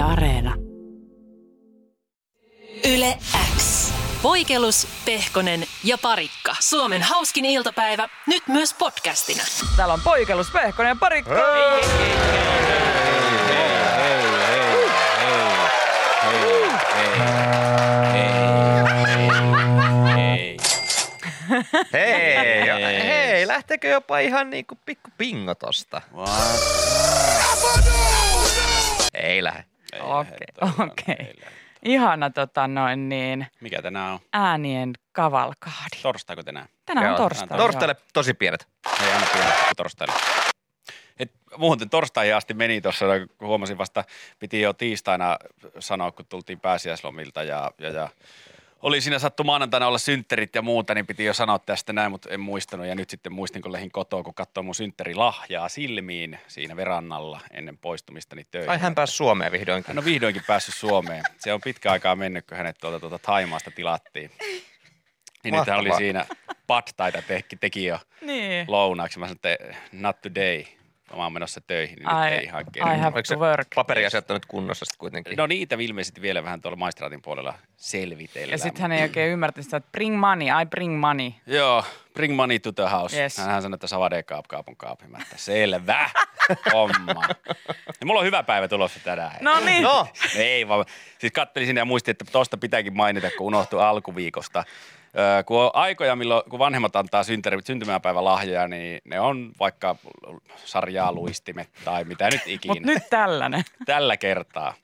Yle Areena. Yle X. Voikelus, Pehkonen ja Parikka. Suomen hauskin iltapäivä, nyt myös podcastina. Täällä on poikelus, pehkonen ja parikko. Hei, hei, hei, lähteekö jopa ihan niinku pikku pingo tosta? Ei lähde. Okei, okei. Ihana tota noin niin Mikä tänään on? äänien kavalkaadi. Torstaiko tänään? Tänään on torstai. Torstaille tosi pienet. Ei aina pienet torstaille. Et muuten torstaihin asti meni tuossa, kun huomasin vasta, piti jo tiistaina sanoa, kun tultiin pääsiäislomilta ja, ja, ja oli siinä sattu maanantaina olla synttärit ja muuta, niin piti jo sanoa tästä näin, mutta en muistanut. Ja nyt sitten muistin, kun lehin kotoa, kun katsoin mun synttärilahjaa silmiin siinä verannalla ennen poistumistani töihin. Ai hän pääsi Suomeen vihdoinkin. Hän on vihdoinkin päässyt Suomeen. Se on pitkä aikaa mennyt, kun hänet tuolta, tuolta Taimaasta tilattiin. Niin nyt hän oli siinä pattaita teki, teki jo Niin. lounaaksi. Mä sanoin, että not today. Mä oon menossa töihin, niin I, nyt ei ihan I kerran. have Oliko se to work. paperiasiat on nyt kunnossa sitten kuitenkin? No niitä ilmeisesti vielä vähän tuolla maistraatin puolella selvitellään. Ja sitten hän ei oikein ymmärtänyt sitä, että bring money, I bring money. Joo, bring money to the house. Yes. Hän sanoi, että savade kaap, kaapun kaapimatta. Selvä homma. Ja mulla on hyvä päivä tulossa tänään. No niin. No, Ei vaan, siis kattelin sinne ja muistin, että tosta pitääkin mainita, kun unohtui alkuviikosta. Öö, kun on aikoja, milloin, kun vanhemmat antaa synttäri, syntymäpäivän lahjoja, niin ne on vaikka sarjaa luistimet tai mitä nyt ikinä. Mutta nyt tällainen. Tällä kertaa.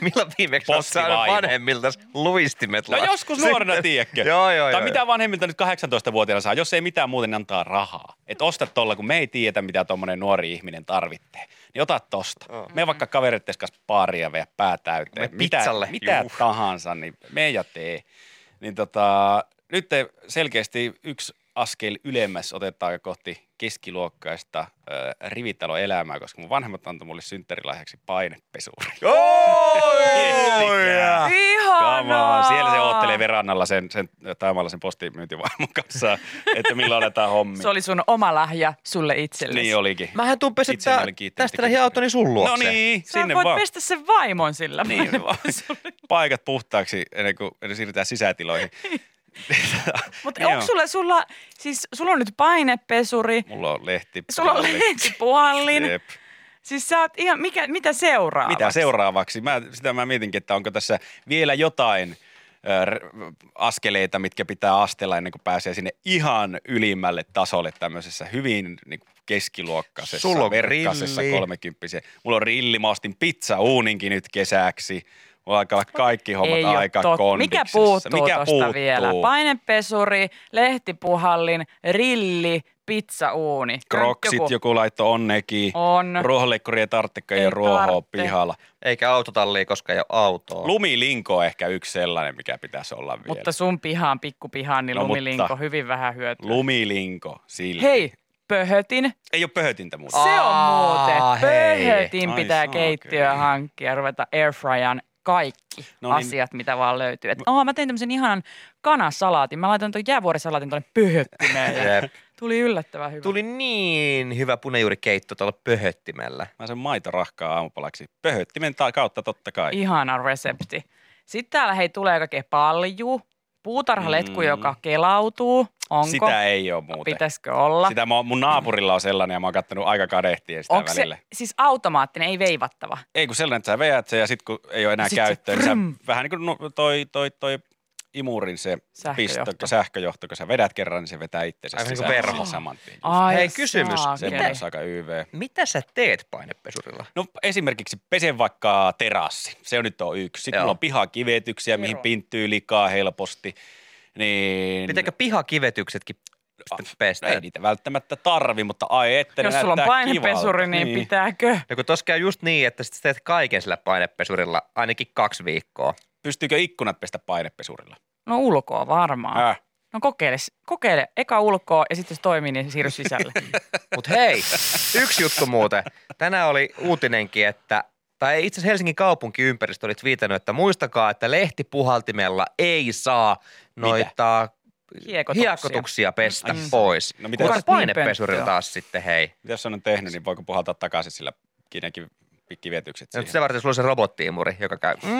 milloin viimeksi olet saanut vanhemmilta luistimet? No joskus nuorena, tiedätkö? Joo, joo, Tai joo. mitä vanhemmilta nyt 18-vuotiaana saa, jos ei mitään muuten niin antaa rahaa. Et osta tolla, kun me ei tiedetä, mitä tuommoinen nuori ihminen tarvitsee. Niin ota tosta. Joo. Me vaikka kavereitten kanssa baaria ja pää täyteen. Me pizzalle. Mitä, mitä Juh. tahansa, niin me ja tee. Niin tota, nyt te selkeästi yksi askel ylemmäs otetaan kohti keskiluokkaista äh, rivitaloelämää, koska mun vanhemmat antoi mulle synttärilahjaksi painepesuri. Ihanaa. Siellä se oottelee verannalla sen, sen taimalla sen postimyyntivaimon kanssa, että milloin aletaan hommi. Se oli sun oma lahja sulle itsellesi. Niin olikin. Mähän tuun pesyttää tästä lähi autoni sun luokse. No niin, Sä sinne voit vaan. pestä sen vaimon sillä. Niin, vaan. paikat puhtaaksi ennen kuin siirrytään sisätiloihin. Mutta onko sulla, sulla, siis sulla on nyt painepesuri, Mulla on lehti. sulla on puhalli. lehtipuhallin. Jep. Siis sä oot ihan, mikä, mitä seuraa? Mitä seuraavaksi? Mä, sitä mä mietinkin, että onko tässä vielä jotain ö, r- askeleita, mitkä pitää astella ennen kuin pääsee sinne ihan ylimmälle tasolle tämmöisessä hyvin niin kuin keskiluokkaisessa, Sulla verkkaisessa grilli. kolmekymppisiä. Mulla on rilli, mä ostin pizza uuninkin nyt kesäksi. Mulla alkaa olla kaikki hommat Ei aika totta. kondiksessa. Mikä puuttuu Mikä tosta puuttuu? vielä? Painepesuri, lehtipuhallin, rilli, pizzauuni. Kroksit joku, joku laitto on nekin. On. Ruohonleikkuri ei tarvitsekaan Ei ruohoa pihalla. Eikä autotallia, koska ei ole autoa. Lumilinko on ehkä yksi sellainen, mikä pitäisi olla vielä. Mutta sun pihaan, pikkupihaan, niin No, lumilinko mutta- hyvin vähän hyötyä. Lumilinko, sillä. Hei, pöhötin. Ei ole pöhötintä muuta. Se on muuten. Pöhötin Ai pitää keittiöä hankkia ja ruveta airfryan kaikki No niin. asiat, mitä vaan löytyy. Et, oh, mä tein tämmöisen ihanan kanasalaatin. Mä laitoin tuon jäävuorisalaatin tuonne pöhöttimeen tuli yllättävän hyvä. Tuli niin hyvä punajuurikeitto tuolla pöhöttimellä. Mä sen maitorahkaa aamupalaksi. Pöhöttimen ta- kautta totta kai. Ihana resepti. Sitten täällä hei tulee kaikkea palju, puutarhaletku, Mm. joka kelautuu. Onko? Sitä ei ole muuten. Pitäisikö olla? Sitä mä, mun naapurilla on sellainen ja mä oon kattonut aika kadehtien sitä Onko välillä. se siis automaattinen, ei veivattava? Ei kun sellainen, että sä veät sen ja sit kun ei ole enää Sit se käyttöä, niin sä vähän niin kuin no- toi, toi, toi imurin se Sähköjohto. pisto, sähköjohto, kun sä vedät kerran, niin se vetää itsensä Aivan niin kuin sisään verho. saman tien. Ai Hei, kysymys. Semmoinen aika YV. Mitä sä teet painepesurilla? No esimerkiksi pesen vaikka terassi. Se on nyt on yksi. Sitten Joo. mulla on pihakivetyksiä, mihin pinttyy likaa helposti. Niin... Pitääkö pihakivetyksetkin sitten pestä? Ei niitä välttämättä tarvi, mutta ai että Jos sulla on painepesuri, kivalta. niin, pitääkö? No kun tos käy just niin, että sit sä teet kaiken sillä painepesurilla ainakin kaksi viikkoa. Pystyykö ikkunat pestä painepesurilla? No ulkoa varmaan. Äh. No kokeile, kokeile eka ulkoa ja sitten jos toimii, niin siirry sisälle. Mut hei, yksi juttu muuten. Tänään oli uutinenkin, että tai itse asiassa Helsingin kaupunkiympäristö oli viitannut, että muistakaa, että lehtipuhaltimella ei saa noita Hiekotuksia. hiekotuksia pestä Mm. pois. No mitä Kuka niin painepesurilla taas sitten, hei. Mitä jos on tehnyt, niin voiko puhaltaa takaisin sillä kiinäkin pikkivietyykset Nyt siihen. sitä varten sulla on se robottiimuri, joka käy. Mm,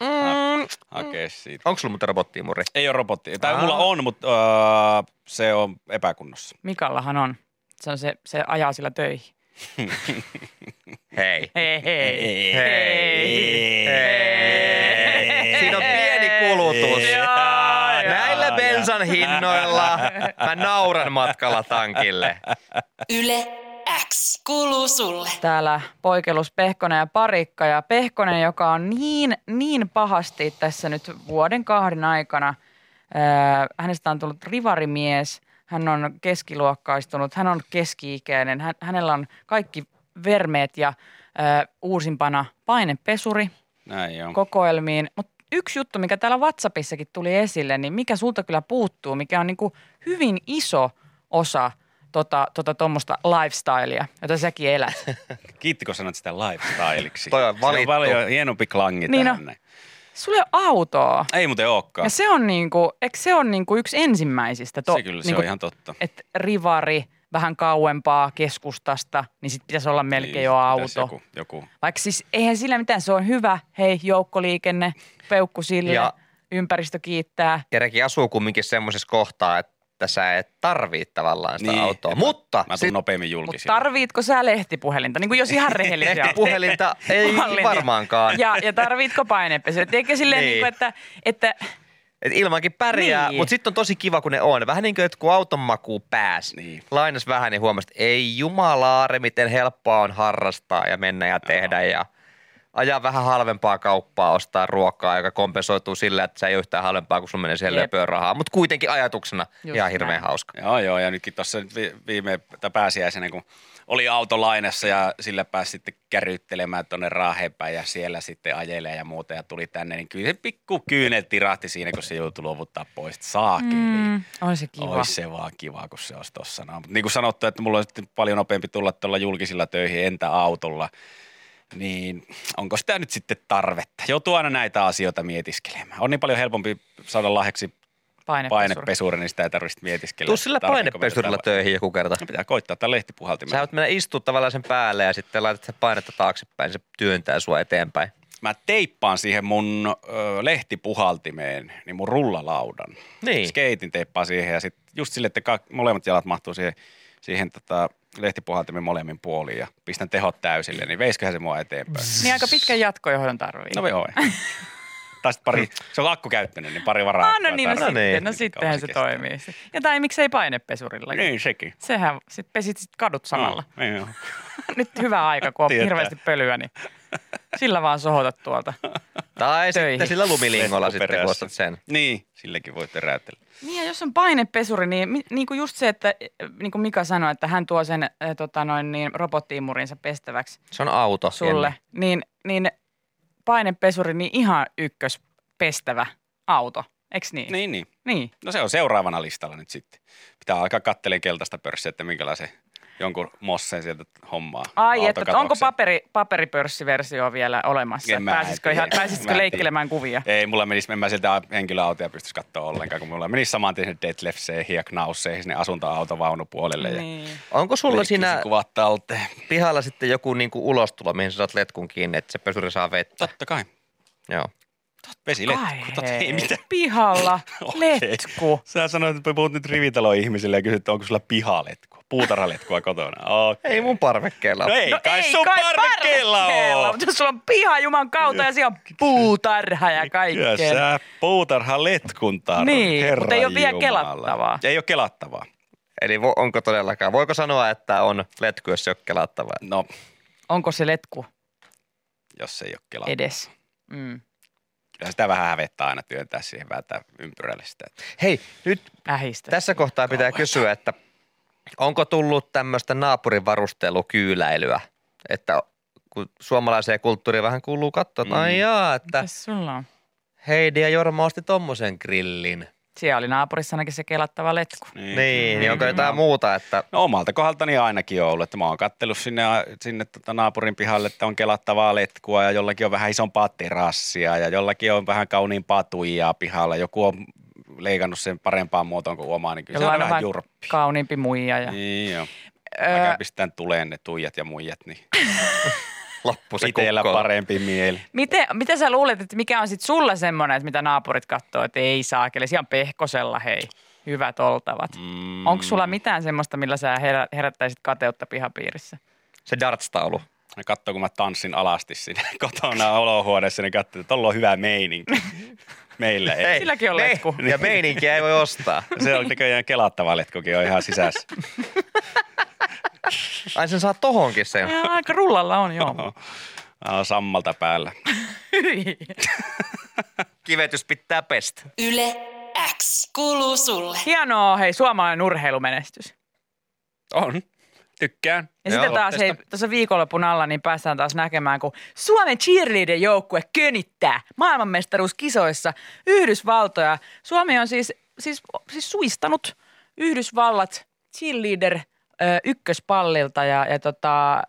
mm. Hakee siitä. Onko sulla muuten robottiimuri? Ei ole robotti. Tai Aa. mulla on, mutta uh, se on epäkunnossa. Mikallahan on. Se on se, se ajaa sillä töihin. Hei. Hei hei. Hei. Hei. Siinä on pieni kulutus. Jaa, Näillä bensan hinnoilla mä nauran matkalla tankille. Yle X kuuluu sulle. Täällä poikelus Pehkonen ja Parikka. Ja Pehkonen, joka on niin, niin pahasti tässä nyt vuoden kahden aikana. Ää, hänestä on tullut rivarimies. Hän on keskiluokkaistunut. Hän on keski-ikäinen. Hän, hänellä on kaikki vermeet ja ää, uusimpana painepesuri Näin on. kokoelmiin. Mutta yksi juttu, mikä täällä WhatsAppissakin tuli esille, niin mikä sulta kyllä puuttuu, mikä on niinku hyvin iso osa tota tota tuommoista lifestylea, jota säkin elät. Kiittikö sanot sitä lifestyleiksi? Toi on Se valittu. on paljon hienompi klangi Niin tähän. on. näin. Sulla ei ole autoa. Ei muuten olekaan. Ja se on niinku, eikö se on niinku yksi ensimmäisistä? se kyllä, se niinku, on ihan totta. Että rivari vähän kauempaa keskustasta, niin sitten pitäisi olla melkein Niin, jo auto. Joku, joku. Vaikka siis eihän sillä mitään, se on hyvä. Hei, joukkoliikenne, peukku sille, Ja- ympäristö kiittää. Jereki asuu kumminkin semmoisessa kohtaa, että sä et tarvii tavallaan sitä Niin, autoa. että mä- Mutta Mä sit tuun nopeammin Mutta julkisiin. tarviitko sä lehtipuhelinta? Niin kuin jos ihan rehellisiä lehtipuhelinta ei Puhelinta. varmaankaan. Ja, ja tarvitko painepesua? Tiedätkö silleen, Niin. niin. kuin, että, että Et ilmankin pärjää, Niin. mutta sitten on tosi kiva, kun ne on. Vähän niin kuin, että kun auton makuun pääsi, Niin. lainas vähän, niin huomasi, että ei jumalaare, miten helppoa on harrastaa ja mennä ja tehdä ja ajaa vähän halvempaa kauppaa, ostaa ruokaa, joka kompensoituu sillä, että se ei ole yhtään halvempaa, kun sun menee siellä löpöön rahaa. Mutta kuitenkin ajatuksena Just ihan hirveän näin. hauska. Joo, joo, ja nytkin tuossa viime tai pääsiäisenä, kun oli auto lainassa ja sillä pääsi sitten kärryttelemään tuonne Raaheenpäin ja siellä sitten ajelee ja muuta ja tuli tänne, niin kyllä se pikku kyynel tirahti siinä, kun se joutui luovuttaa pois. Saakeli. mm, on se kiva. Ois se vaan kiva, kun se olisi tossa. No, mutta niin kuin sanottu, että mulla on sitten paljon nopeampi tulla tuolla julkisilla töihin, entä autolla. Niin onko sitä nyt sitten tarvetta? Joutuu aina näitä asioita mietiskelemään. On niin paljon helpompi saada lahjaksi Painepesuri. painepesuri, niin sitä ei tarvitse mietiskellä. Tuu sillä painepesurilla töihin joku kerta. No pitää koittaa tämä lehtipuhaltimella. Sä voit mennä istua tavallaan sen päälle ja sitten laitat sen painetta taaksepäin, se työntää sua eteenpäin. Mä teippaan siihen mun ö, lehtipuhaltimeen, niin mun rullalaudan. Niin. Skeitin teippaan siihen ja sitten just sille, että ka- molemmat jalat mahtuu siihen, siihen tota, lehtipuhaltimen molemmin puoliin ja pistän tehot täysille, niin veisköhän se mua eteenpäin. Niin aika pitkän jatkojohdon tarvii. No joo. tai sitten pari, se on akkukäyttöinen, niin pari varaa. Ah, no niin, no, No sitten, niin. no sittenhän se toimii. Ja tai miksei painepesurilla. Niin, sekin. Sehän, sit pesit sit kadut samalla. No, niin joo. Nyt hyvä aika, kun on Tietää. hirveästi pölyä, niin sillä vaan sohotat tuolta. Tai Töihin. sitten sillä lumilingolla sitten, kun ostat sen. Niin, silläkin voi teräytellä. Niin ja jos on painepesuri, niin, niin kuin just se, että niin kuin Mika sanoi, että hän tuo sen äh, tota noin, niin robottiimurinsa pestäväksi Se on auto. sulle, Jenni. niin, niin painepesuri, niin ihan ykkös pestävä auto, eks niin? Niin, niin. niin. No se on seuraavana listalla nyt sitten. Pitää alkaa kattelemaan keltaista pörssiä, että minkälaisen jonkun mossen sieltä hommaa. Ai, että onko paperi, paperipörssiversio vielä olemassa? En mä Pääsisikö, ihan, pääsisikö en leikkelemään kuvia? Ei, mulla menisi, en mä sieltä henkilöautoja pystyisi katsoa ollenkaan, kun mulla menisi saman tien sinne Detlefseen ja Knausseen sinne asuntoautovaunupuolelle. Ja Niin. Onko sulla siinä kuvat talteen. pihalla sitten joku niinku ulostulo, mihin sä saat letkun kiinni, että se pesuri saa vettä? Totta kai. Joo. Vesiletku. Totta, ei hei, mitään. Pihalla Okei. letku. Sä sanoit, että puhut nyt rivitalo-ihmisille ja kysyt, onko sulla pihaletkua, puutarhaletkua kotona. Okay. Ei mun parvekkeella No ole. ei, kai sun parvekkeella oo. Mutta jos sulla on piha juman kautta ja siellä on puutarha ja Kyllä kaikkea. sä puutarhaletkun tarvit, Niin, Herran mutta ei ole vielä Jumala. kelattavaa. Ei ole kelattavaa. Eli vo, onko todellakaan? Voiko sanoa, että on letku, jos se on kelattavaa? No, Onko se letku jos ei ole kelattavaa. edes? Mm. Kyllä sitä vähän hävettää aina työntää siihen vääntää ympyrälle sitä. Hei, nyt Ähistä. tässä kohtaa pitää kysyä, että onko tullut tämmöistä naapurin varustelukyyläilyä, että kun suomalaiseen kulttuuriin vähän kuuluu katsoa, Mm. jaa, että Mitäs sulla on? Heidi ja Jorma osti tommosen grillin. Siellä oli naapurissa ainakin se kelattava letku. Niin, niin, niin onko jotain muuta, että No omalta kohdaltani ainakin on ollut, että mä oon kattellut sinne, sinne tota naapurin pihalle, että on kelattavaa letkua ja jollakin on vähän isompaa terassia ja jollakin on vähän kauniimpaa tuijaa pihalla. Joku on leikannut sen parempaan muotoon kuin omaa, niin kyllä se on Jollain vähän vähän jurppi. kauniimpi muija. Ja, Niin joo. öö, Mä pistän tuleen ne tuijat ja muijat, niin Loppu se Itellä kukko. parempi mieli. Miten, miten sä luulet, että mikä on sitten sulla semmoinen, että mitä naapurit katsoo, että ei saa, eli ihan pehkosella hei, hyvät oltavat. Mm. Onko sulla mitään semmoista, millä sä herä, herättäisit kateutta pihapiirissä? Se darts-taulu. Ne katsoo, kun mä tanssin alasti siinä kotona olohuoneessa, niin katsoo, että tuolla on hyvä meininki. Meillä ei. Silläkin on me- letku. Ja meininkiä ei voi ostaa. Se on näköjään kelattava letkukin on ihan sisässä. Ai sen saa tohonkin sen. Ja, aika rullalla on, joo. Sammalta päällä. Kivetys pitää pestä. Yle X kuuluu sulle. Hienoa, hei, suomalainen urheilumenestys. On. Tykkään. Ja Joo, sitten taas hei, tuossa viikonlopun alla niin päästään taas näkemään, kun Suomen cheerleader-joukkue könittää maailmanmestaruuskisoissa Yhdysvaltoja. Suomi on siis, siis, siis suistanut Yhdysvallat cheerleader ykköspallilta ja, ja tota, ö,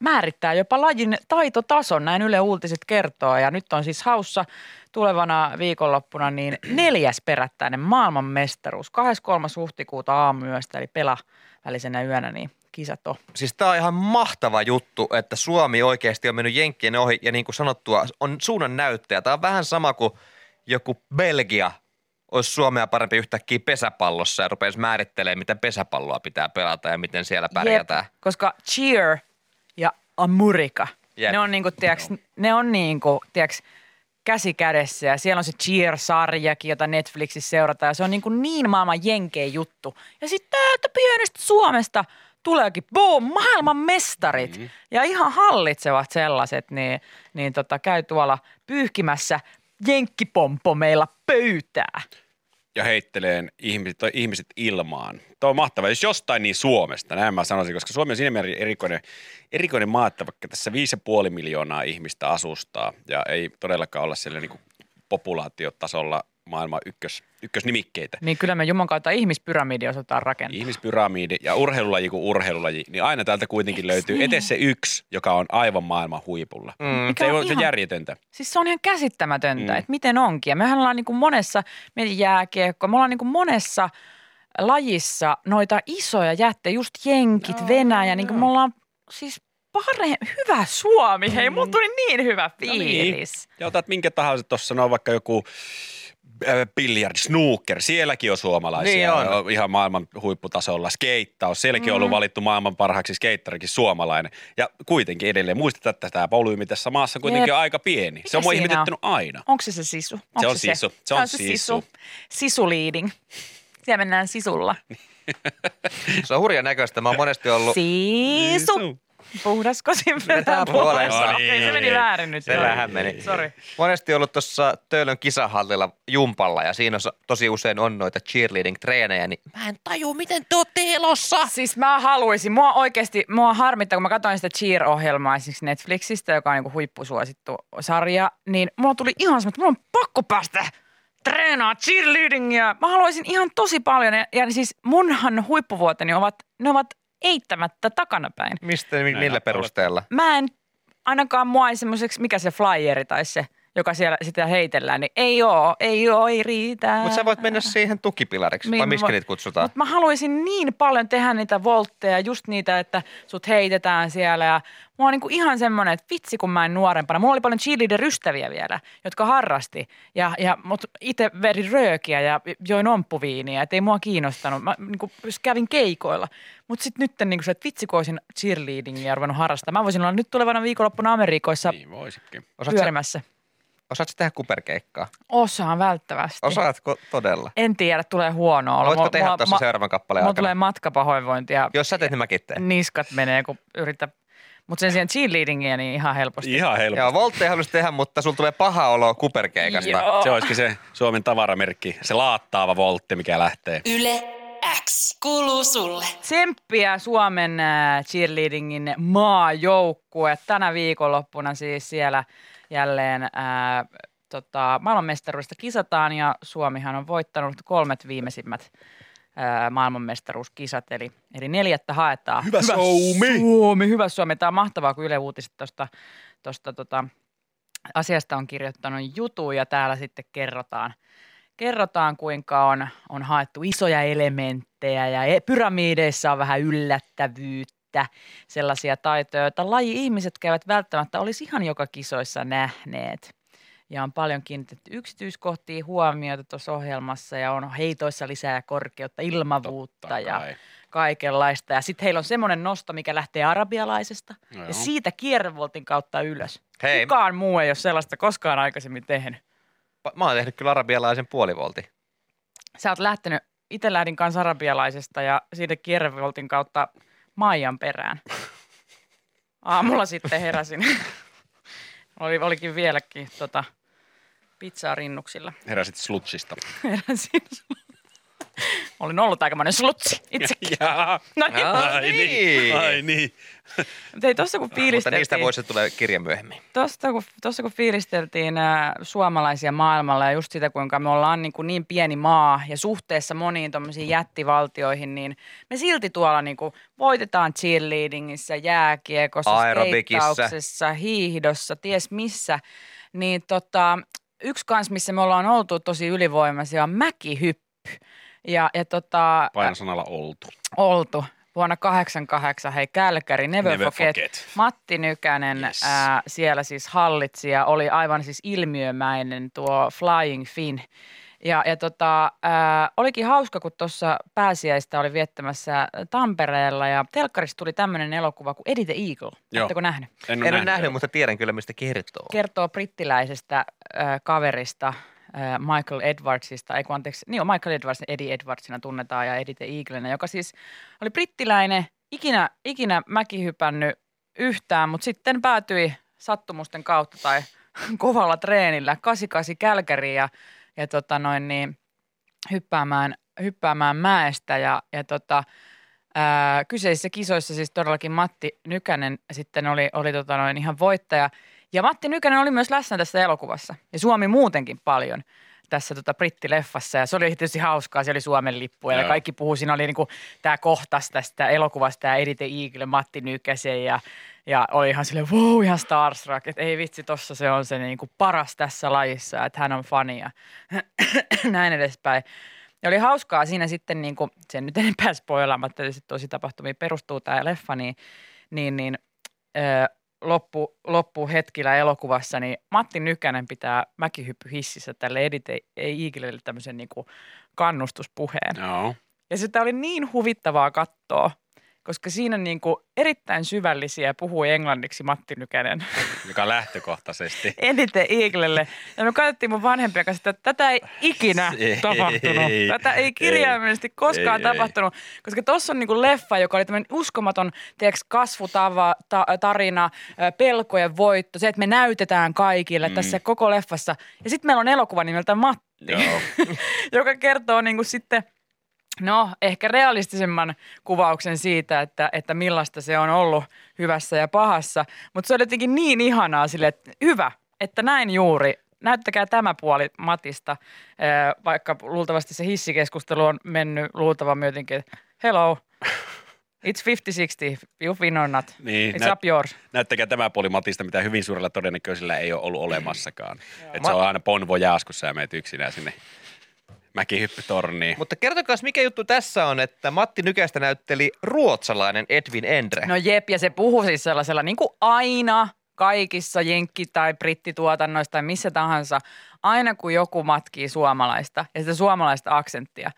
määrittää jopa lajin taitotason, näin Yle Uutiset kertoo. Ja nyt on siis haussa tulevana viikonloppuna niin neljäs perättäinen maailmanmestaruus. 23. huhtikuuta aamuyöstä eli pela välisenä yönä, niin kisat on. Siis tää on ihan mahtava juttu, että Suomi oikeasti on mennyt Jenkkien ohi ja niin kuin sanottua, on suunnan näyttäjä. Tää on vähän sama kuin joku Belgia olisi Suomea parempi yhtäkkiä pesäpallossa ja rupeaisi määrittelemään, miten pesäpalloa pitää pelata ja miten siellä pärjätään. Jep, koska cheer ja Amerika, Jep. ne on niinku, tiiäks, ne on niinku, tiiäks, käsi kädessä ja siellä on se Cheer-sarjakin, jota Netflixissä seurataan ja se on niinku niin maailman jenkeen juttu. Ja sitten täältä pienestä Suomesta tuleekin, boom, maailman mestarit mm-hmm. ja ihan hallitsevat sellaiset, niin, niin tota, käy tuolla pyyhkimässä jenkkipompomeilla pöytää. ja heitteleen ihmiset, ihmiset ilmaan. Tuo on mahtavaa. Jos jostain, niin Suomesta, näin mä sanoisin, koska Suomi on siinä mielessä erikoinen, erikoinen maa, että vaikka tässä 5,5 miljoonaa ihmistä asustaa ja ei todellakaan olla siellä niin populaatiotasolla maailman ykkös, ykkösnimikkeitä. Niin kyllä me Jumon kautta ihmispyramidi osataan rakentaa. Ihmispyramidi ja urheilulaji kuin urheilulaji, niin aina täältä kuitenkin löytyy etes se yksi, joka on aivan maailman huipulla. Mm. Mikä Se, ei on ole, se ihan- järjetöntä. Siis se on ihan käsittämätöntä, Mm. mm. että miten onkin. Ja mehän ollaan niin kuin monessa, mietin jääkiekko, me ollaan niin kuin monessa lajissa noita isoja jättejä, just jenkit, Joo, Venäjä, niin kuin me ollaan siis pare, hyvä Suomi, hei, mulla tuli niin hyvä No niin. fiilis. Ja otat minkä tahansa tuossa, no vaikka joku biljard, snooker, sielläkin on suomalaisia Niin on. ihan maailman huipputasolla. Skeittaus, sielläkin on ollut Mm. valittu maailman parhaaksi skeittarikin suomalainen. Ja kuitenkin edelleen muistetaan, että tämä volyymi tässä maassa kuitenkin Jep. on aika pieni. Mikä se on mua ihmetyttänyt aina. Onko se se sisu? Onko Se on sisu. Se on sisu. Sisu leading. Siellä mennään sisulla. Se on hurjan näköistä. Mä oon monesti ollut... Sisu. Puhdas kosin Vetää puoleensa. Okei, se meni väärin nyt. Se vähän meni. Sori. Monesti ollut tuossa Töölön kisahallilla jumpalla ja siinä on, tosi usein on noita cheerleading-treenejä, niin mä en taju, miten te ootte elossa. Siis mä haluaisin, mua oikeasti, mua harmittaa, kun mä katsoin sitä Cheer-ohjelmaa esimerkiksi Netflixistä, joka on niinku huippusuosittu sarja, niin mulla tuli ihan semmoinen, että mulla on pakko päästä treenaa cheerleadingia. Mä haluaisin ihan tosi paljon, ja, ja siis munhan huippuvuoteni ovat, ne ovat eittämättä takanapäin. Mistä, millä perusteella? Mä en, ainakaan mua ei semmoiseksi, mikä se flyeri tai se, joka siellä sitä heitellään, niin ei oo, ei oo, ei riitä. Mutta sä voit mennä siihen tukipilariksi, Niin, vai miksi niitä kutsutaan? Mutta mä haluaisin niin paljon tehdä niitä voltteja, just niitä, että sut heitetään siellä. Ja mulla on niinku ihan semmoinen, että vitsi kun mä en nuorempana. Mulla oli paljon cheerleader-ystäviä vielä, jotka harrasti. Ja, ja mut itse veri röökiä ja join omppuviiniä, että ei mua kiinnostanut. Mä niinku kävin keikoilla. Mutta sitten nyt niinku se, että vitsi kun olisin cheerleadingia ruvennut harrastamaan. Mä voisin olla nyt tulevana viikonloppuna Amerikoissa Niin voisikin. Osaatko, sä, pyörimässä. Osaatko tehdä kuperkeikkaa? Osaan välttävästi. Osaatko todella? En tiedä, tulee huono olo. Voitko tehdä tuossa seuraavan kappaleen Mulla aikana? tulee matkapahoinvointia. Jos sä teet, niin mäkin teen. niskat menee, kun yrittää. Mutta sen sijaan cheerleadingia niin ihan helposti. Ihan helppo. Joo, voltteja haluaisi tehdä, mutta sulla tulee paha olo kuperkeikasta. Joo. Se olisikin se Suomen tavaramerkki, se laattaava voltti, mikä lähtee. Yle X kuuluu sulle. Tsemppiä Suomen äh, cheerleadingin maajoukkue. Tänä viikonloppuna siis siellä jälleen ää, tota, maailmanmestaruudesta kisataan ja Suomihan on voittanut kolmet viimeisimmät ää, maailmanmestaruuskisat, eli, eli neljättä haetaan. Hyvä Suomi! Suomi! Hyvä Suomi! Tämä on mahtavaa, kun Yle Uutiset tuosta tosta, tota, asiasta on kirjoittanut jutun ja täällä sitten kerrotaan, kerrotaan kuinka on, on haettu isoja elementtejä ja e- pyramideissa on vähän yllättävyyttä että sellaisia taitoja, joita laji-ihmiset käyvät välttämättä olisi ihan joka kisoissa nähneet. Ja on paljon kiinnitetty yksityiskohtiin huomiota tuossa ohjelmassa ja on heitoissa lisää korkeutta, ilmavuutta Totta ja kai. kaikenlaista. Ja sitten heillä on semmoinen nosto, mikä lähtee arabialaisesta No ja siitä kierrevoltin kautta ylös. Hei, Kukaan muu ei ole sellaista koskaan aikaisemmin tehnyt. mä oon tehnyt kyllä arabialaisen puolivoltin. Sä oot lähtenyt, itse lähdin kanssa arabialaisesta ja siitä kierrevoltin kautta Maijan perään. Aamulla sitten heräsin. Oli, olikin vieläkin tota, pizzaa rinnuksilla. Heräsit slutsista. Heräsin. Olin ollut aikamoinen slutsi itsekin. Jaa. No niin, Ai niin. Ai niin. mutta ei tossa kun Mutta niistä fiilisteltiin, voisi tulee kirja myöhemmin. tosta, kun, tossa kun fiilisteltiin ä, suomalaisia maailmalla ja just sitä, kuinka me ollaan niin, kuin niin pieni maa ja suhteessa moniin tuommoisiin jättivaltioihin, niin me silti tuolla niin kuin voitetaan cheerleadingissä, jääkiekossa, Aerobikissa. skeittauksessa, hiihdossa, ties missä. Niin tota, yksi kans, missä me ollaan oltu tosi ylivoimaisia, on mäkihyppy. Ja, ja tota, Painosanalla oltu. oltu vuonna 88, hei Kälkäri, Never, Never forget. forget. Matti Nykänen Yes. ää, siellä siis hallitsi ja oli aivan siis ilmiömäinen tuo Flying Fin. Ja, ja tota, ää, olikin hauska, kun tuossa pääsiäistä oli viettämässä Tampereella ja telkkarista tuli tämmöinen elokuva kuin Eddie the Eagle. Joo. Oletteko nähnyt? En, En ole nähnyt, mutta tiedän kyllä, mistä kertoo. Kertoo brittiläisestä ää, kaverista, Michael Edwardsista, ei anteeksi, niin on Michael Edwards, Eddie Edwardsina tunnetaan ja Eddie the Eaglenä, joka siis oli brittiläinen, ikinä, ikinä mäkihypännyt yhtään, mutta sitten päätyi sattumusten kautta tai kovalla treenillä 88 Kälkäriin ja, ja tota noin niin, hyppäämään, hyppäämään mäestä ja, ja tota, ää, kyseisissä kisoissa siis todellakin Matti Nykänen sitten oli, oli tota noin ihan voittaja. Ja Matti Nykänen oli myös läsnä tässä elokuvassa. Ja Suomi muutenkin paljon tässä tota brittileffassa. Ja se oli tietysti hauskaa, se oli Suomen lippu. Ja Joo. kaikki puhuu, siinä oli niinku tämä kohtas tästä elokuvasta, tämä Edith Eagle, Matti Nykäsen. Ja, ja oli ihan silleen wow, ihan starstruck, että ei vitsi, tossa se on se niinku paras tässä lajissa, että hän on fani ja näin edespäin. Ja oli hauskaa siinä sitten, niin kuin, sen nyt enempää spoilaamatta, tietysti tosi tapahtumiin perustuu tämä leffa, niin, niin, niin ö, loppu, loppuhetkillä elokuvassa, niin Matti Nykänen pitää mäkihyppyhississä tälle Edith Eaglelle tämmöisen niin kuin kannustuspuheen. Joo. Ja sitä oli niin huvittavaa katsoa, koska siinä niin kuin erittäin syvällisiä puhui englanniksi Matti Nykänen. Joka lähtökohtaisesti. eniten Eaglelle. Ja me katsottiin mun vanhempien kanssa, että tätä ei ikinä Ei, tapahtunut. Tätä ei kirjaimellisesti koskaan Ei, ei. tapahtunut. Koska tuossa on niinku leffa, joka oli tämmöinen uskomaton tiedätkö, kasvutava, ta, tarina, pelkojen voitto, se, että me näytetään kaikille mm. tässä koko leffassa. Ja sitten meillä on elokuva nimeltä Matti, Joo. joka kertoo niinku sitten No, ehkä realistisemman kuvauksen siitä, että, että millaista se on ollut hyvässä ja pahassa. Mutta se oli jotenkin niin ihanaa sille, että hyvä, että näin juuri. Näyttäkää tämä puoli Matista, vaikka luultavasti se hissikeskustelu on mennyt luultavammin jotenkin, että hello, it's 50-60, you win or not, Niin, it's näyt- up yours. Näyttäkää tämä puoli Matista, mitä hyvin suurella todennäköisellä ei ole ollut olemassakaan. Että se on aina bon voyage, kun sä menet yksinään sinne mäkihyppytorniin. Mutta kertokaa, mikä juttu tässä on, että Matti Nykästä näytteli ruotsalainen Edwin Endre. No jep, ja se puhuu siis sellaisella niin kuin aina kaikissa jenkki- tai brittituotannoissa tai missä tahansa, aina kun joku matkii suomalaista ja sitä suomalaista aksenttia,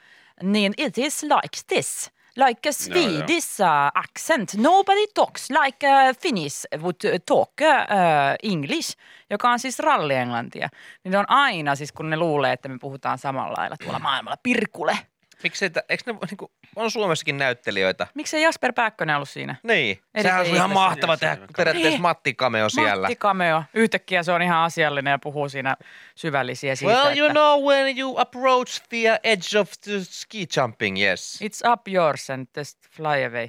niin it is like this. Like a Swedish uh, accent. Nobody talks like a Finnish would talk uh, English, joka on siis rallienglantia. Niin on aina, siis kun ne luulee, että me puhutaan samalla lailla tuolla maailmalla. Pirkule. Miksi että, eikö ne, niin kuin, on Suomessakin näyttelijöitä? Miksei Jasper Pääkkönen ollut siinä? Niin, Eli sehän on ihan mahtava tehdä periaatteessa Niin. Matti Cameo siellä. Matti Cameo. Yhtäkkiä se on ihan asiallinen ja puhuu siinä syvällisiä siitä, Well, you että know when you approach the edge of the ski jumping, yes. it's up yours and just fly away.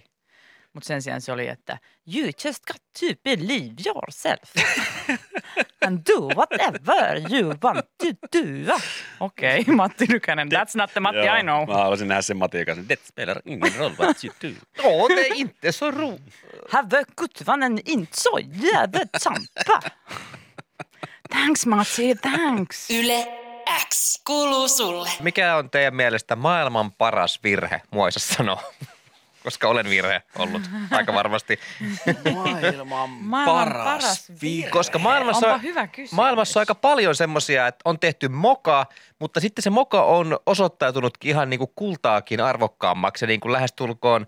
Mutta sen sijaan se oli, että you just got to believe yourself and do whatever you want to do. Okei, okay, Matti Nykänen. That's not the Matti Joo, I know. Mä haluaisin nähdä sen Matti, joka sanoo, det spelar ingen roll what you do. No, det är inte så ro... Have a good one and enjoy the champa. Thanks Matti, thanks. Yle X kuuluu sulle. Mikä on teidän mielestä maailman paras virhe, Moisa sanoo? Koska olen virhe ollut aika varmasti. Maailman, Maailman paras virhe. Koska maailmassa, Onpa hyvä kysymys. maailmassa on aika paljon semmoisia, että on tehty moka, mutta sitten se moka on osoittautunutkin ihan niin kuin kultaakin arvokkaammaksi ja niin kuin lähestulkoon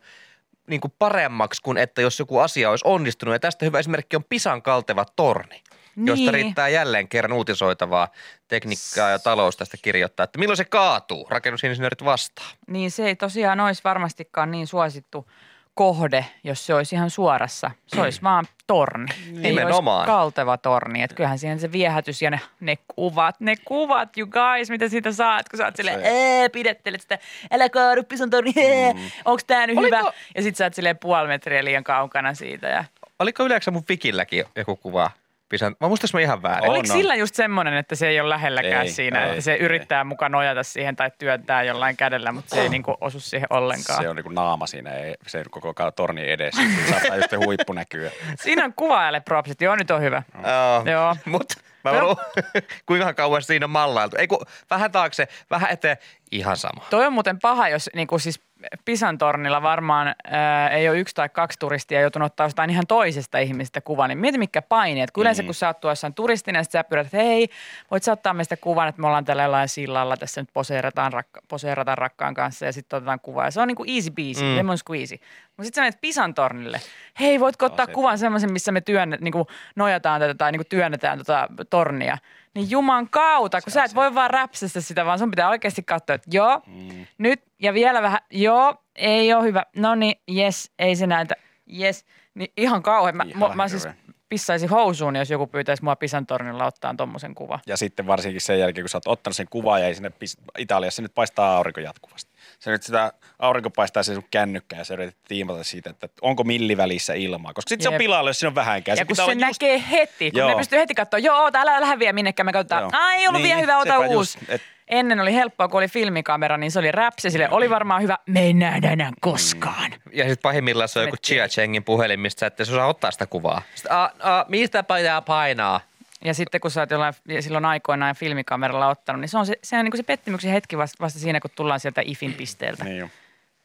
niin kuin paremmaksi kuin että jos joku asia olisi onnistunut. Ja tästä hyvä esimerkki on Pisan kalteva torni, niin. josta riittää jälleen kerran uutisoitavaa tekniikkaa ja talous tästä kirjoittaa. Että milloin se kaatuu? Rakennusinsinöörit vastaa. Niin se ei tosiaan olisi varmastikaan niin suosittu kohde, jos se olisi ihan suorassa. Se olisi vaan torni. Ei Nimenomaan. olisi kalteva torni. Että kyllähän siihen se viehätys ja ne, ne kuvat, ne kuvat, you guys, mitä siitä saat, kun sä oot silleen, ee, pidettelet sitä, älä kaadu, pisan torni, ee, Mm. onks tää nyt Oliko- hyvä? Ja sit sä oot silleen puoli metriä liian kaukana siitä. Ja... Oliko yleensä mun Vikilläkin joku kuva Pisan? Mä muistas mä ihan väärin. Oliko on. sillä just semmoinen, että se ei ole lähelläkään Ei, siinä, ei, että se yrittää mukaan nojata siihen tai työntää jollain kädellä, mutta se ei niinku osu siihen ollenkaan. Se on niinku naama siinä, ei, se koko torni edessä. Saattaa just se huippu näkyä. Siinä on kuvaajalle propsit. Joo, nyt on hyvä. Joo. Joo. Mut mä no. kuinka kauan siinä on mallailtu. Ei kun vähän taakse, vähän eteen, ihan sama. Toi on muuten paha, jos niin kuin siis Pisan tornilla varmaan ää, ei ole yksi tai kaksi turistia joutunut ottaa jostain ihan toisesta ihmisestä kuvan. Niin mieti mikä paineet. Kun yleensä kun sä oot tuossa turistina sit sä pyydät, että hei, voit sä ottaa meistä kuvan, että me ollaan tällä jollain sillalla, tässä nyt poseerataan, rakka, poseerataan rakkaan kanssa ja sitten otetaan kuva. Ja se on niin kuin easy peasy, mm. lemon squeezy. Mutta sitten sä menet Pisan tornille. Hei, voitko ottaa se- kuvan semmoisen, missä me työn, niin kuin nojataan tätä tai niin kuin työnnetään tota tornia. Niin juman kautta, kun sä et voi vaan räpsästä sitä, vaan sun pitää oikeasti katsoa, että joo, mm. nyt ja vielä vähän, joo, ei ole hyvä. No niin, yes, ei se näytä, yes. Niin ihan kauhean. Mä, Ihan mä, mä siis pissaisin housuun, jos joku pyytäisi mua Pisan tornilla ottaa tommosen kuva. Ja sitten varsinkin sen jälkeen, kun sä oot ottanut sen kuvan ja ei sinne Italiassa nyt paistaa aurinko jatkuvasti. Se nyt sitä aurinko paistaa se sun kännykkää ja sä yrität tiimata siitä, että onko millivälissä ilmaa. Koska sitten se on pilalla, jos siinä on vähänkään. Ja kun pitää se olla just- näkee heti, kun Joo. ne pystyy heti katsoa, joo, oota, älä lähde vielä minnekään, me katsotaan, Joo. ai ei ollut Niin, vielä hyvä, ota uusi. just, et- Ennen oli helppoa, kun oli filmikamera, niin se oli räpsi, sille oli varmaan hyvä, me ei nähdä enää koskaan. Ja sitten pahimmillaan se on joku Chia Chengin puhelin, mistä sä et osaa ottaa sitä kuvaa. Sitten, a, a, mistä pitää painaa? Ja sitten kun sä oot jollain silloin aikoinaan filmikameralla ottanut, niin se on se, se, on niin kuin se pettymyksen hetki vasta, vasta siinä, kun tullaan sieltä IFin pisteeltä Niin jo.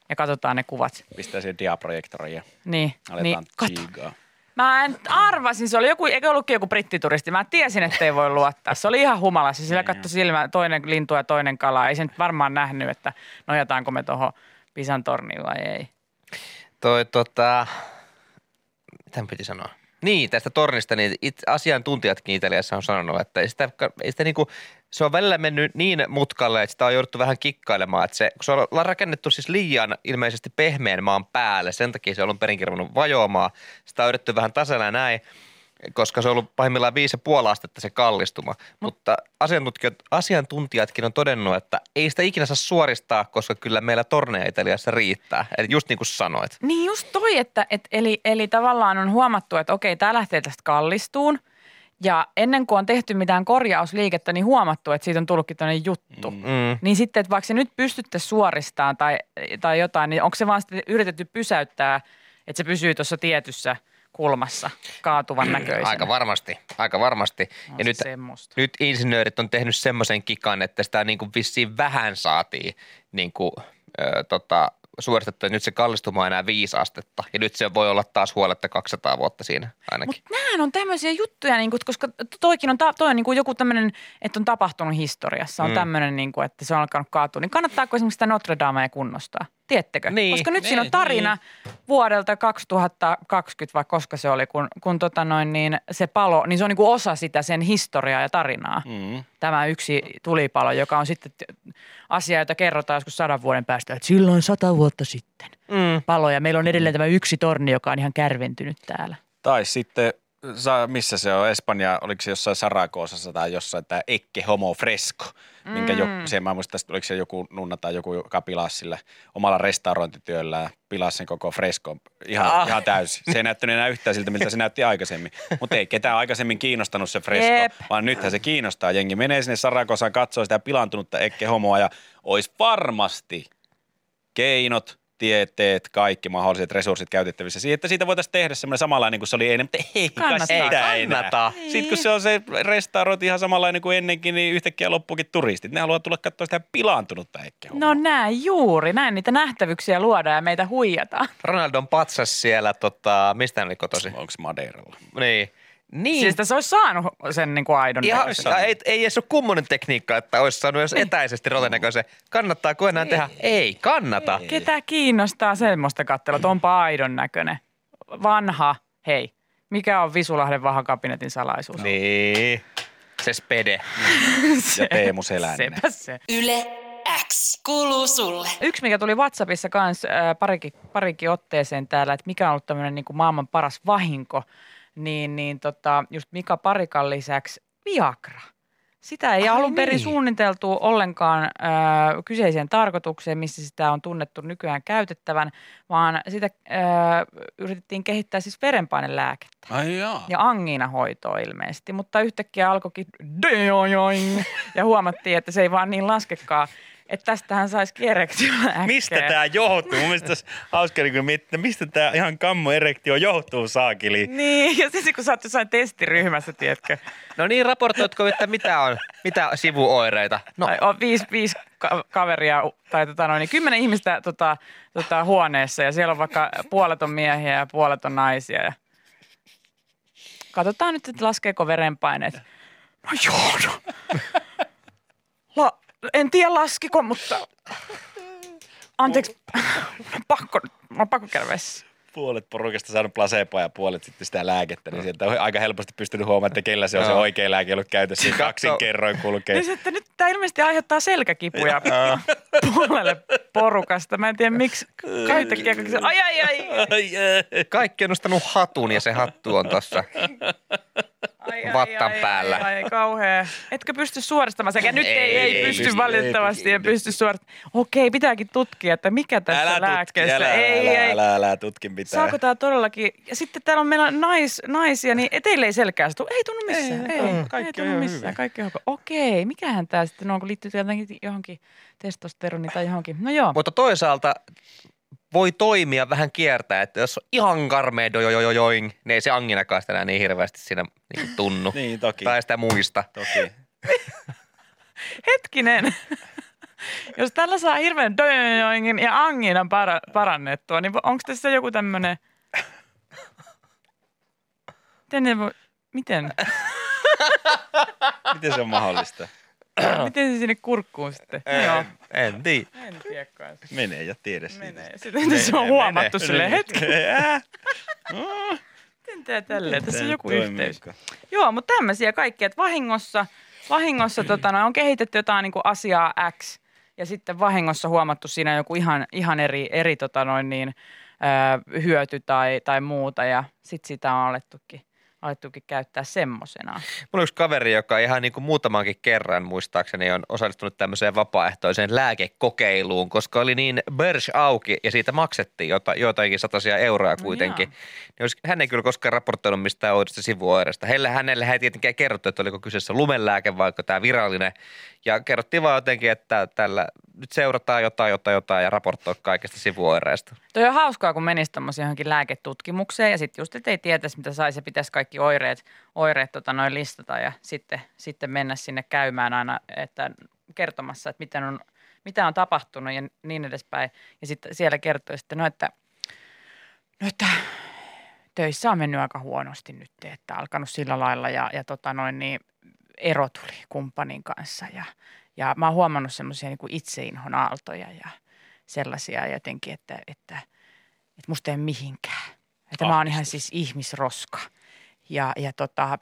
ja katsotaan ne kuvat. Pistää siihen diaprojektoriin ja Niin, aletaan niin niin. Mä en arvasin, se oli joku, eikö ollutkin joku brittituristi. Mä tiesin, että ei voi luottaa. Se oli ihan humalassa. Sillä katsoi silmä toinen lintu ja toinen kala. Ei se nyt varmaan nähnyt, että nojataanko me tuohon Pisan torniin vai ei. Toi tota, mitä piti sanoa? Niin, tästä tornista, niin it, asiantuntijatkin Italiassa on sanonut, että ei sitä, ei sitä niinku, se on välillä mennyt niin mutkalle, että sitä on jouduttu vähän kikkailemaan, että se, kun se on rakennettu siis liian ilmeisesti pehmeän maan päälle, sen takia se on alun vajoamaan, sitä on yritetty vähän tasella ja näin, koska se on ollut pahimmillaan 5,5 astetta se kallistuma. Mutta asiantuntijat, asiantuntijatkin on todennut, että ei sitä ikinä saa suoristaa, koska kyllä meillä torneja Italiassa riittää. Eli just niin kuin sanoit. Niin just toi, että et, eli, eli tavallaan on huomattu, että okei, tämä lähtee tästä kallistuun. Ja ennen kuin on tehty mitään korjausliikettä, niin huomattu, että siitä on tullutkin tämmöinen juttu. Mm. Mm. Niin sitten, että vaikka se nyt pystytte suoristamaan tai, tai jotain, niin onko se vaan sitten yritetty pysäyttää, että se pysyy tuossa tietyssä kulmassa kaatuvan näköisenä? Aika varmasti, aika varmasti. On ja nyt, semmoista. nyt insinöörit on tehnyt semmoisen kikan, että sitä niin kuin vissiin vähän saatiin niin kuin, ö, tota, suoritettu. Nyt se kallistuma on enää viisi astetta. Ja nyt se voi olla taas huoletta 200 vuotta siinä ainakin. Mutta nämähän on tämmöisiä juttuja, niin kuin, koska toikin on, ta- toi on niin kuin joku tämmöinen, että on tapahtunut historiassa, on mm. tämmöinen, niin kuin, että se on alkanut kaatua. Niin kannattaako esimerkiksi sitä Notre Damea kunnostaa? Tiedättekö? Niin. koska nyt Niin, siinä on tarina vuodelta 2020, vai koska se oli, kun, kun tota noin, niin se palo, niin se on niin kuin osa sitä sen historiaa ja tarinaa. Mm. Tämä yksi tulipalo, joka on sitten asia, jota kerrotaan joskus sadan vuoden päästä, että silloin sata vuotta sitten Mm. palo ja meillä on edelleen tämä yksi torni, joka on ihan kärventynyt täällä. Tai sitten, sa- missä se on, Espanja, oliko se jossain Saragoosassa tai jossain, tämä Ecce Homo Fresco, minkä jo, se, mä muista, oliko se joku nunna tai joku, joka pilasi sillä omalla restaurointityöllään, pilasi sen koko fresko ihan, Ah. ihan täysin. Se ei näyttänyt enää yhtään siltä, miltä se näytti aikaisemmin. Mutta ei ketään aikaisemmin kiinnostanut se fresko, Jep. vaan nythän se kiinnostaa. Jengi menee sinne Saragosaan, katsoo sitä pilantunutta Ecce Homoa ja olisi varmasti keinot tieteet, kaikki mahdolliset resurssit käytettävissä siihen, että siitä voitaisiin tehdä semmoinen samanlainen kuin se oli ennen, mutta ei Kannattaa. sitä Ei enää. kannata. Sitten kun se on se restaurointi ihan samanlainen kuin ennenkin, niin yhtäkkiä loppuukin turistit. Ne haluaa tulla katsoa sitä pilaantunutta ehkä. No näin juuri, näin niitä nähtävyyksiä luodaan ja meitä huijataan. Ronaldon patsas siellä, tota, mistä hän oli kotosi? Onko Madeiralla? Niin. Niin. Siis että se olisi saanut sen niin kuin aidon Ihan, näköisen. ja ei, ei edes ole kummonen tekniikka, että olisi saanut jos etäisesti rotenäköisen. Kannattaako enää tehdä? Ei, kannata. Ketä kiinnostaa semmoista kattelua, että onpa aidon näköinen. Vanha, hei. Mikä on Visulahden vahakabinetin salaisuus? Niin. Se spede. Ja Teemu Selänen. Sepä se. Yle X kuuluu sulle. Yksi, mikä tuli WhatsAppissa kanssa äh, parikin, parikin otteeseen täällä, että mikä on ollut tämmöinen niin maailman paras vahinko, niin, niin tota, just Mika Parikan lisäksi Viagra. Sitä ei Ai alun perin niin. suunniteltu ollenkaan äh, kyseiseen tarkoitukseen, missä sitä on tunnettu nykyään käytettävän, vaan sitä äh, yritettiin kehittää siis verenpainelääkettä Ai jaa. ja angiinahoitoa ilmeisesti, mutta yhtäkkiä alkoikin ja huomattiin, että se ei vaan niin laskekaan, että tästähän saisi erektio Mistä tämä johtuu? Mun mielestä olisi hauska niin miettiä, mistä tämä ihan kammo erektio johtuu saakili. Niin, ja sitten kun sä oot jossain testiryhmässä, tiedätkö, No niin, raportoitko, että mitä on, mitä sivuoireita? No, no. on viisi, viisi ka- kaveria tai tota noin, niin kymmenen ihmistä tota, tota, huoneessa ja siellä on vaikka puolet on miehiä ja puolet on naisia ja katsotaan nyt, että laskeeko verenpaineet. No joo, no. La, en tiedä laskiko, mutta anteeksi, pakko, on pakko käydä. Puolet porukasta saanut placeboa ja puolet sitten sitä lääkettä, niin sieltä on aika helposti pystynyt huomaamaan, että kellä se on se oikea lääke ollut käytössä. Katso. Kaksin kerroin kulkee. Niin sitten nyt tämä ilmeisesti aiheuttaa selkäkipuja puolelle porukasta. Mä en tiedä miksi. Kaikki kaikki ai ai ai. Ai, ai. kaikki on nostanut hatun ja se hattu on tossa. ai, ai, Vattan ai, päällä. Ai, ai, kauhea. Etkö pysty suoristamaan sekä nyt ei, ei, Ei, ei ei pysty pysty, valitettavasti, ei en pysty. suorittamaan. Okei, pitääkin tutkia, että mikä tässä Älä tutki, lääkkeessä. älä, ei, älä, ei. älä, älä, tutkin pitää. Saako tämä todellakin? Ja sitten täällä on meillä nais, naisia, niin teille ei selkää tuu. Ei tunnu missään. Ei, Ei, ei, ei, kaikki ei tunnu missään. hyvin. Kaikki on ok. Okei, mikähän tämä sitten on, kun liittyy jotenkin johonkin testosteroni tai johonkin. No joo. Mutta toisaalta voi toimia vähän kiertää, että jos on ihan karmea dojojojoing, niin ei se anginakaan sitä enää niin hirveästi siinä niin tunnu. Niin, toki. Tai sitä muista. toki. Hetkinen. Jos tällä saa hirveän dojojoingin ja anginan para- parannettua, niin onko tässä joku tämmöinen... Miten ne voi... Miten? Miten se on mahdollista? Miten se sinne kurkkuun sitten? Joo. En tiedä. En tiedä kai. Menee ja tiedä siitä. Menee. Sitten se on huomattu silleen, hetki, Äh, miten tää tälleen? Tässä on joku yhteys. Joo, mutta tämmöisiä kaikkia, että vahingossa, vahingossa tota, no, on kehitetty jotain niin kuin asiaa X ja sitten vahingossa huomattu siinä joku ihan, ihan eri, eri tota, noin niin, ö, hyöty tai, tai muuta ja sitten sitä on alettukin, alettukin käyttää semmosena. Mulla on yksi kaveri, joka ihan niin kuin muutamankin kerran muistaakseni on osallistunut tämmöiseen vapaaehtoiseen lääkekokeiluun, koska oli niin börs auki ja siitä maksettiin jota, joitakin sataisia euroa No kuitenkin. jaa. niin olisi, hän ei kyllä koskaan raportoinut mistään oudosta sivuoireista. Heille, hänelle ei tietenkään kerrottu, että oliko kyseessä lumenlääke vai tämä virallinen. Ja kerrottiin vaan jotenkin, että tällä nyt seurataan jotain, jotain, jotain ja raportoi kaikista sivuoireista. Toi on hauskaa, kun menisi tuommoiseen johonkin lääketutkimukseen ja sitten just, että ei tietäisi, mitä saisi ja pitäisi kaikki oireet, oireet tota, noin listata ja sitten, sitten mennä sinne käymään aina että kertomassa, että miten on, mitä on tapahtunut ja niin edespäin. Ja sitten siellä kertoo sitten, no että, no että töissä on mennyt aika huonosti nyt, että alkanut sillä lailla ja, ja tota noin niin, ero tuli kumppanin kanssa ja, ja mä oon huomannut semmoisia niin itseinhon aaltoja ja sellaisia jotenkin, että, että, että musta ei mihinkään. Että mä oon ihan siis ihmisroska. Ja, ja tota,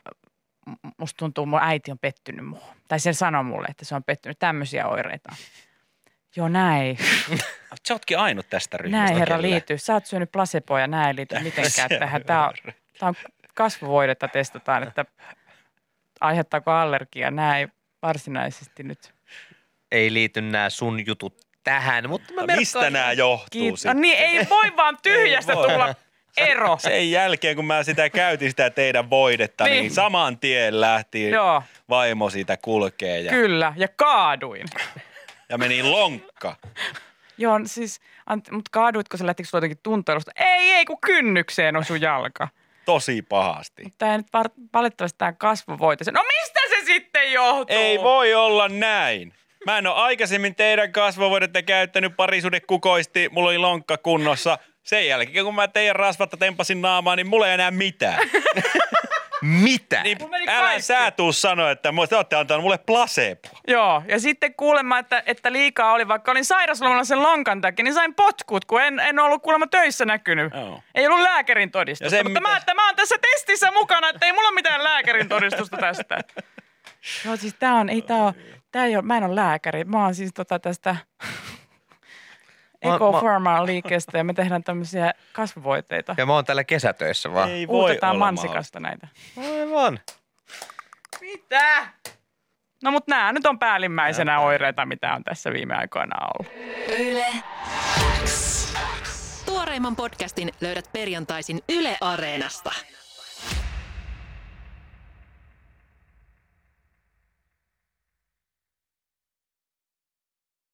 musta tuntuu, mun äiti on pettynyt muuhun. Tai se sanoi mulle, että se on pettynyt. Tämmöisiä oireita. Joo, näin. Sä ootkin ainut tästä ryhmästä. Näin, herra kellä. liittyy. Sä oot syönyt placeboa ja näin ei liity mitenkään tähän. Tämä on, tää on kasvovoidetta testataan, että aiheuttaako allergia. Näin varsinaisesti nyt. Ei liity nämä sun jutut tähän, mutta mä No Mistä merkkaan- nämä johtuu Kiitos. sitten? Niin ei voi vaan tyhjästä Ei voi. tulla ero. Sen jälkeen, kun mä sitä käytin sitä teidän voidetta, niin, Niin. saman tien lähti Joo, vaimo siitä kulkee ja, kyllä. Ja kaaduin. ja meni lonkka. Joo, siis, mutta kaaduitko sä lähtikö sulla jotenkin tuntelusta? Ei, ei, kun kynnykseen osu jalka. Tosi pahasti. Mutta tämä nyt valitettavasti tämä kasvovoite. No mistä se sitten johtuu? Ei voi olla näin. Mä en ole aikaisemmin teidän kasvovoidetta käyttänyt, parisuhde kukoisti, mulla oli lonkka kunnossa. Sen jälkeen, kun mä teidän rasvatta tempasin naamaa, niin mulla ei enää mitään. Mitä? Niin Mulla meni älä kaikki. sä tuu sanoa, että mu- te olette antanut mulle placebo. Joo, ja sitten kuulemma, että, että liikaa oli, vaikka olin sairaslomalla sen lonkan takia, niin sain potkut, kun en, en ollut kuulemma töissä näkynyt. Joo. Ei ollut lääkärin todistusta, sen mutta mä, mitä- että mä oon tässä testissä mukana, että ei mulla ole mitään lääkärin todistusta tästä. Joo, siis tää on, ei tää on, tää ei ole, mä en ole lääkäri, mä oon siis tota tästä Pharma liikkeestä ja me tehdään tämmöisiä kasvovoiteita. Ja mä oon täällä kesätöissä vaan. Ei voi Uutetaan olla mansikasta näitä. Aivan. Mitä? No mut nää nyt on päällimmäisenä oireita, mitä on tässä viime aikoina ollut. Yle X. Tuoreimman podcastin löydät perjantaisin Yle Areenasta.